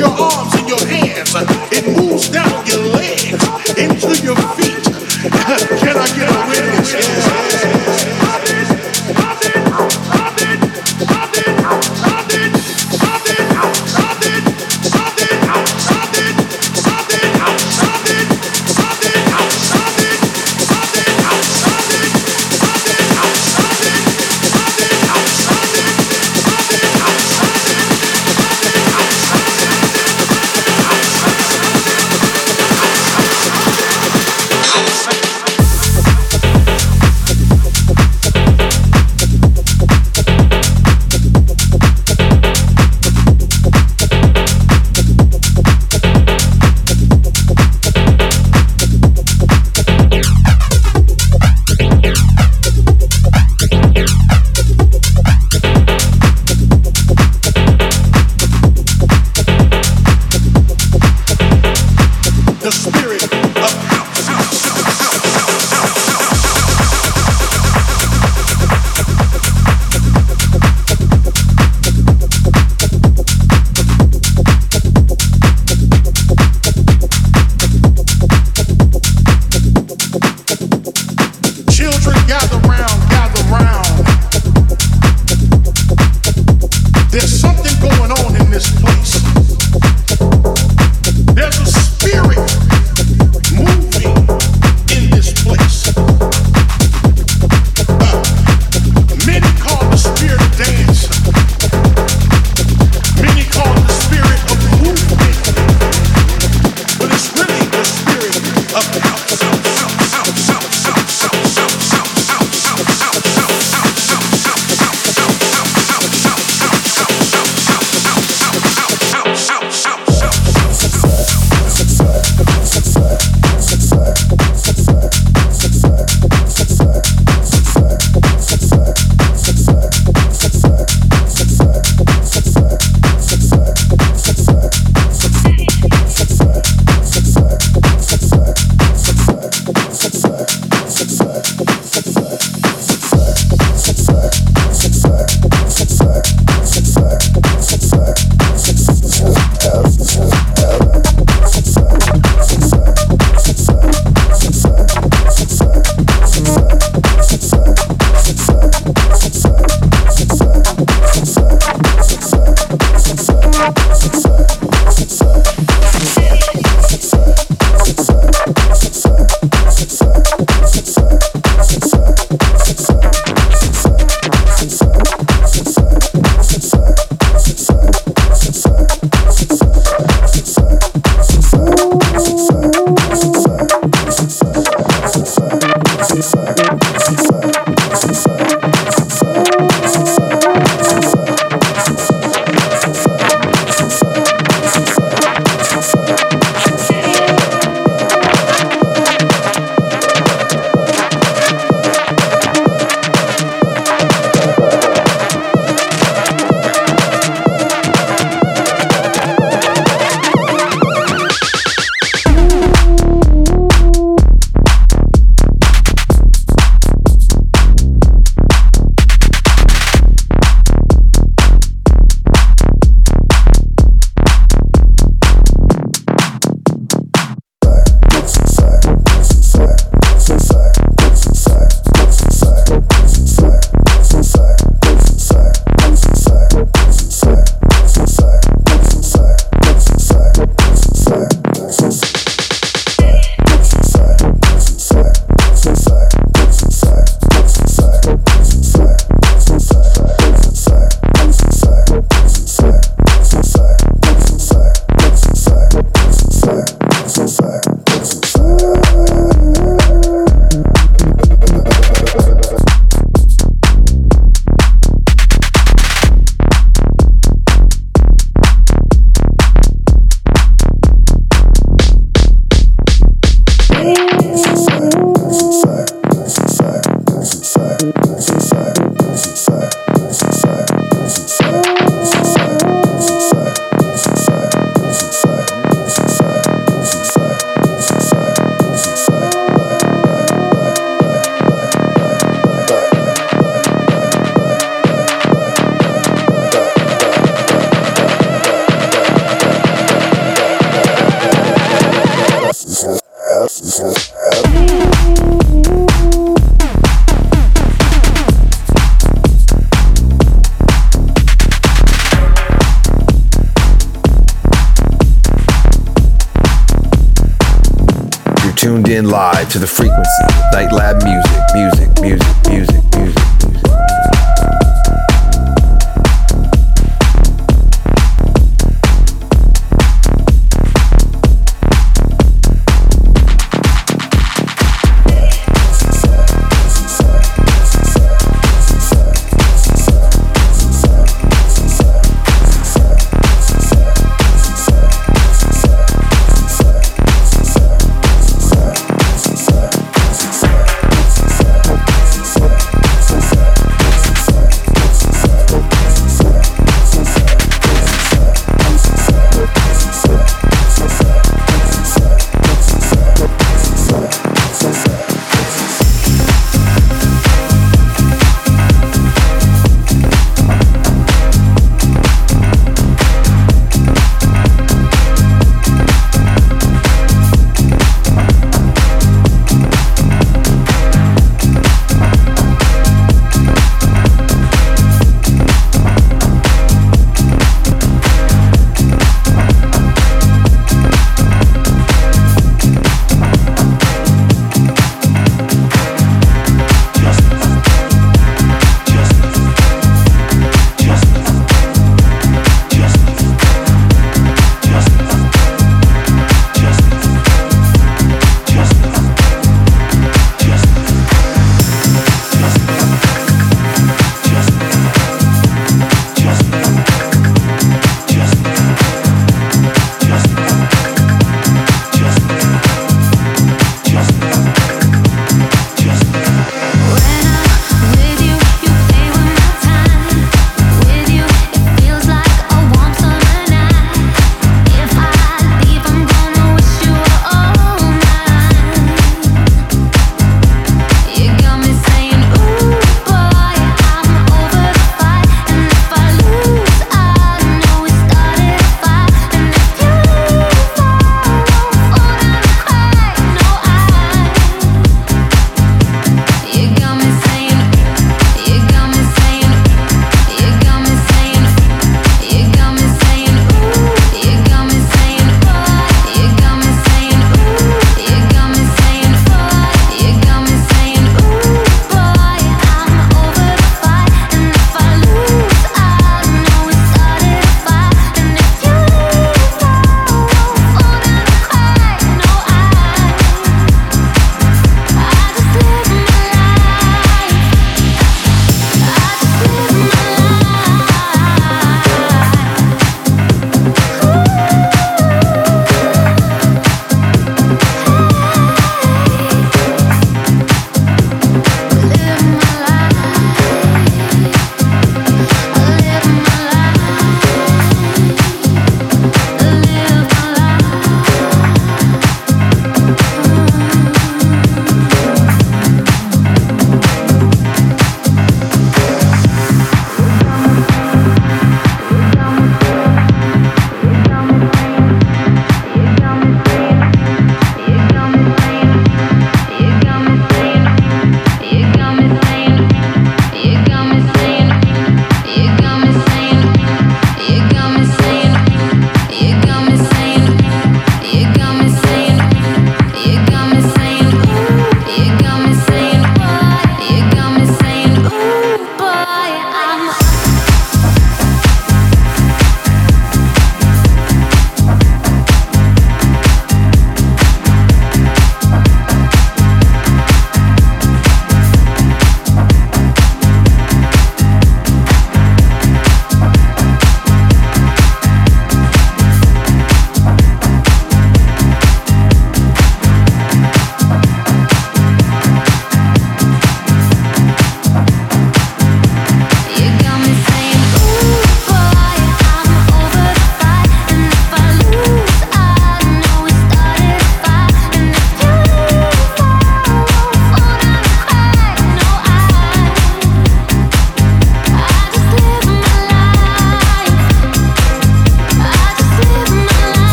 your heart.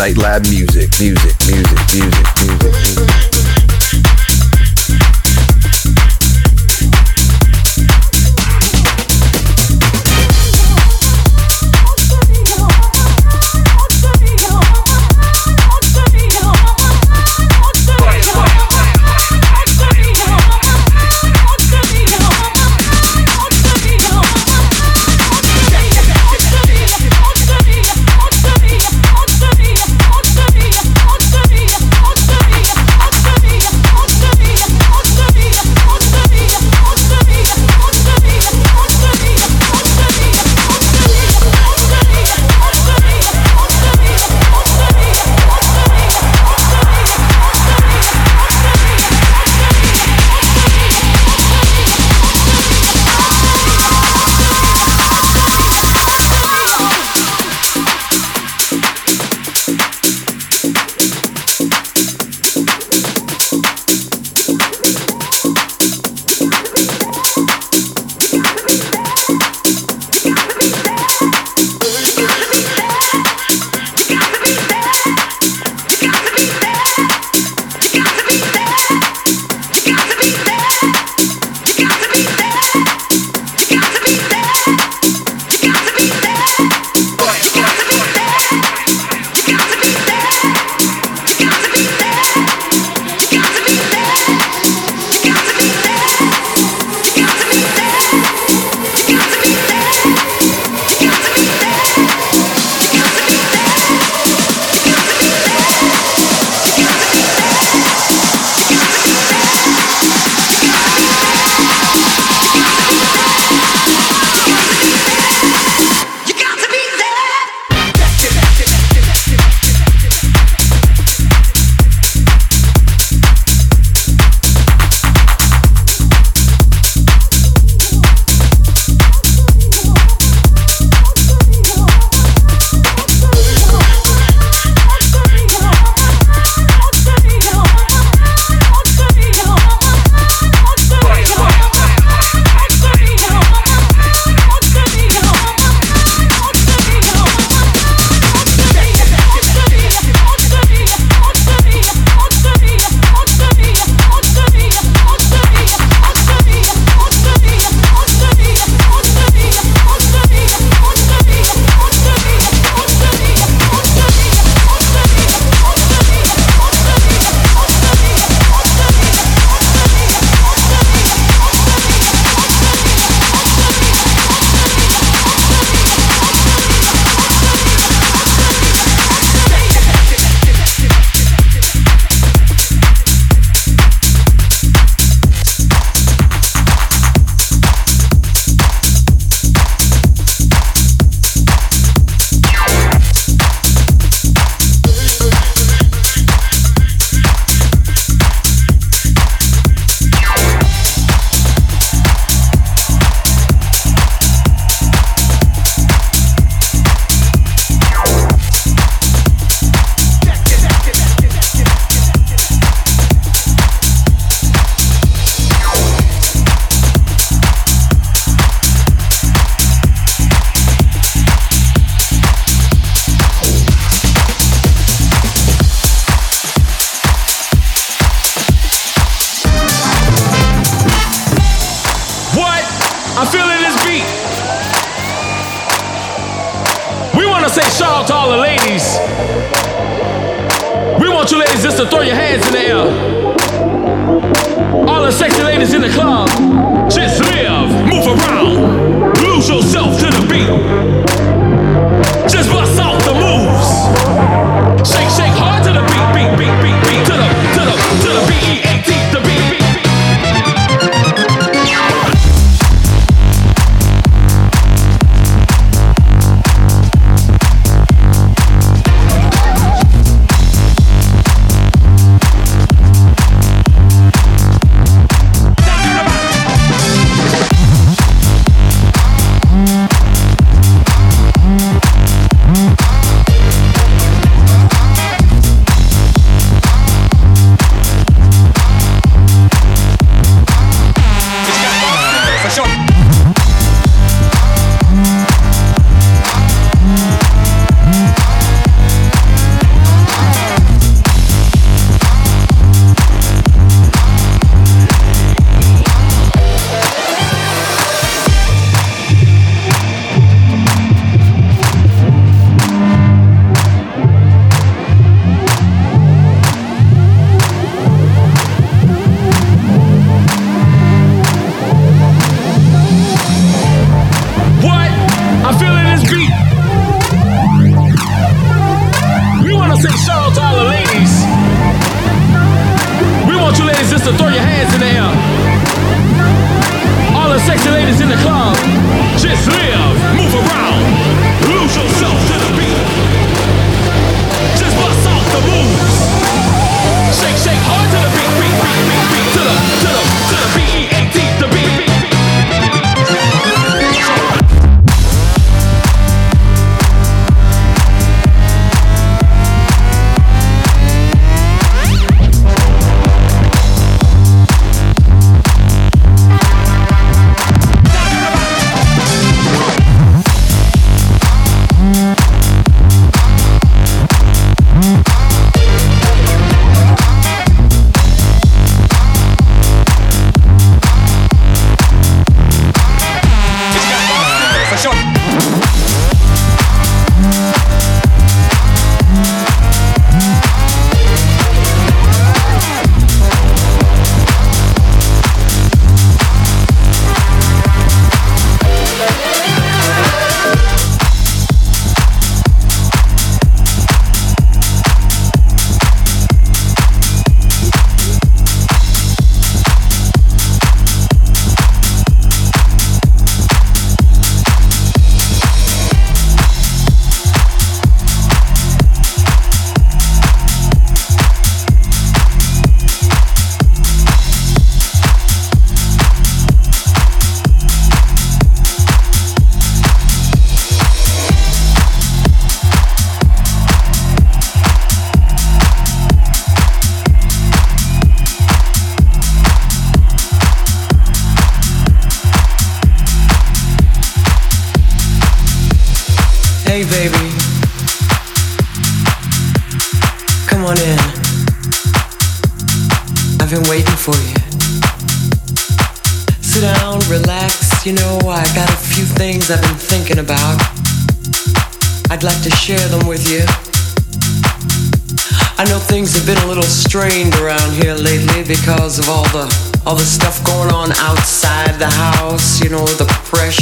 Night Lab music, music, Mm-hmm.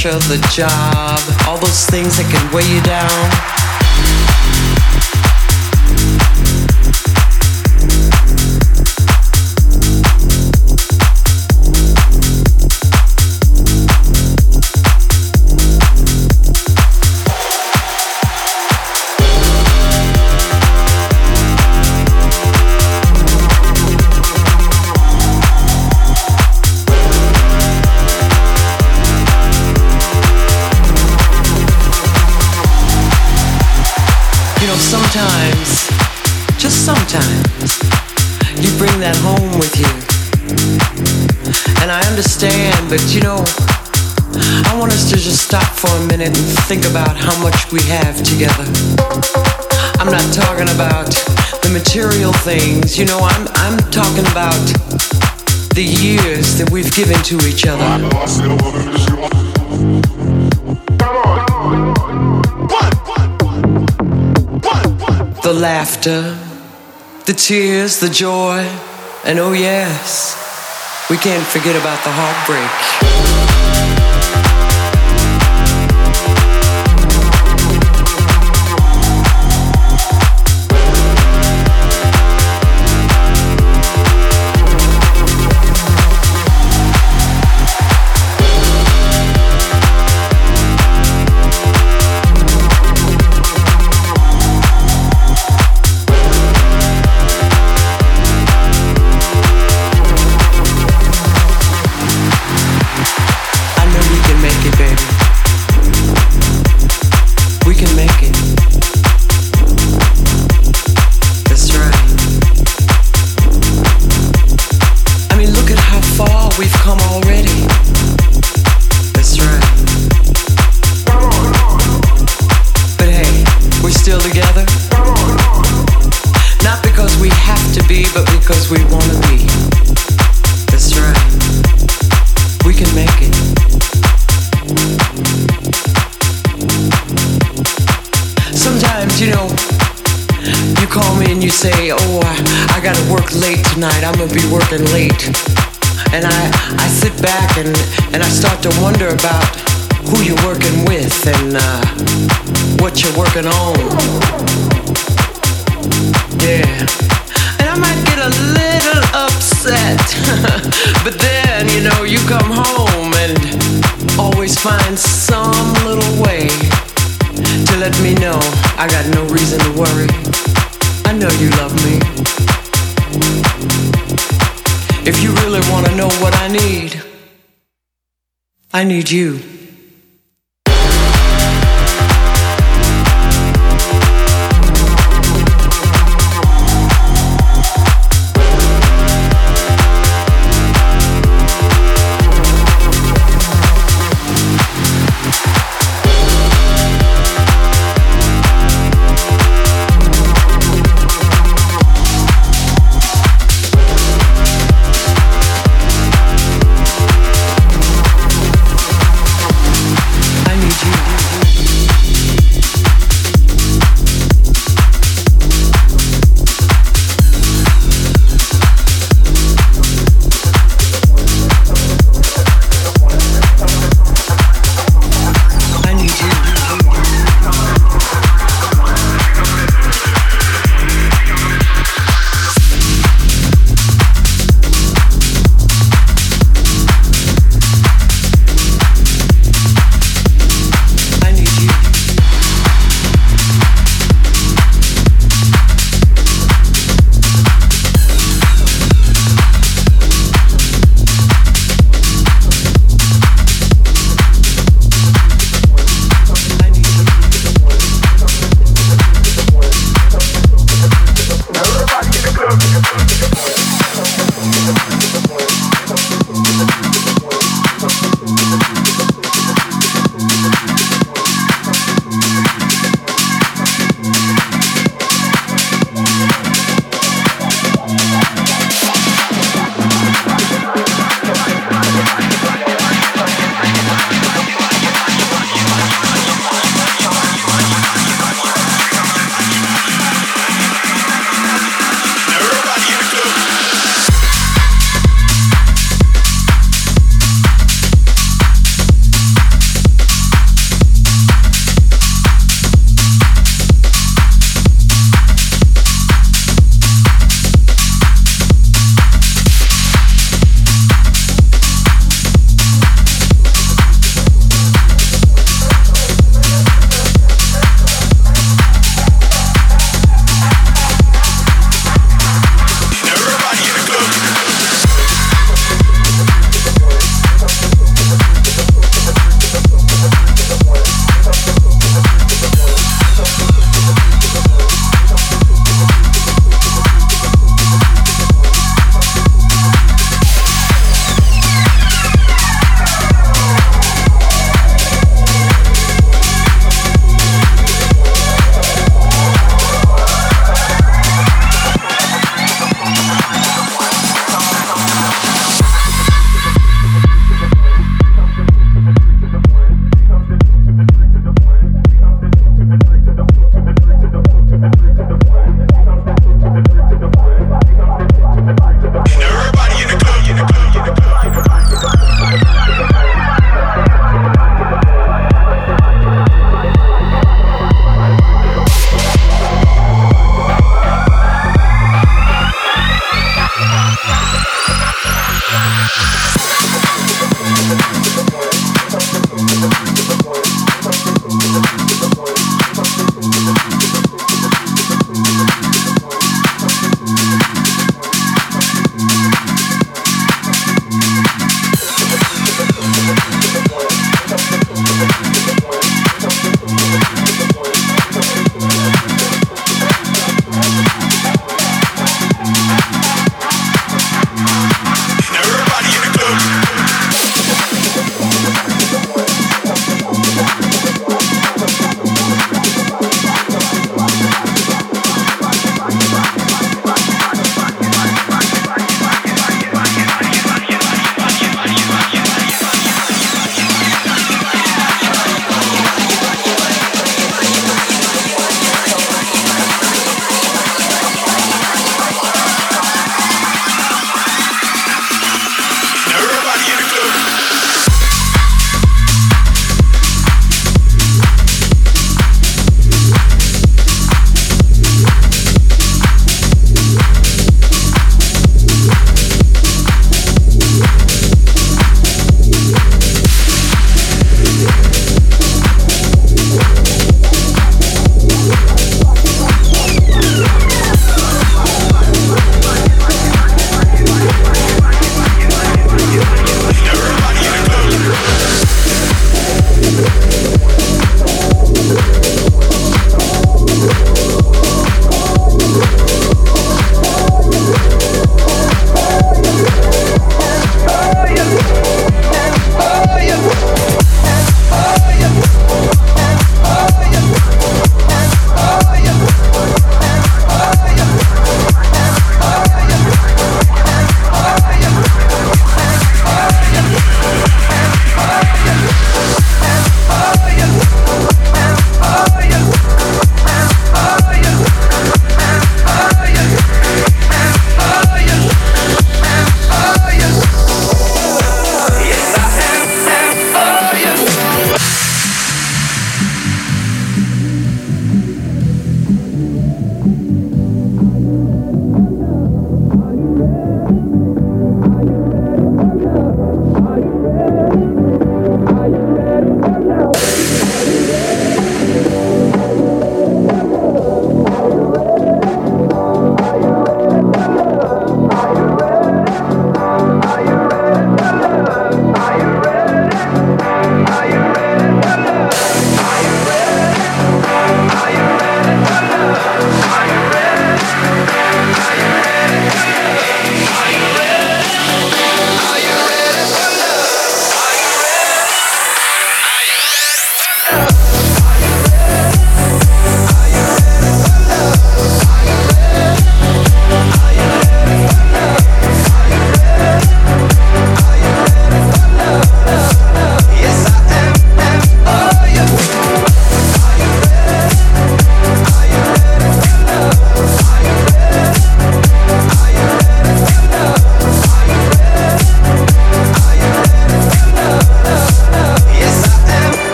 Pressure, the job, all those things that can weigh you down. But you know, I want us to just stop for a minute and think about how much we have together. I'm not talking about the material things, you know, I'm, I'm talking about the years that we've given to each other. The laughter, the tears, the joy, and oh yes we can't forget about the heartbreak. Tonight. I'm gonna be working late. And I, I sit back and, and I start to wonder about who you're working with and uh, what you're working on. Yeah. And I might get a little upset. but then, you know, you come home and always find some little way to let me know I got no reason to worry. I know you love me. If you really want to know what I need, I need you.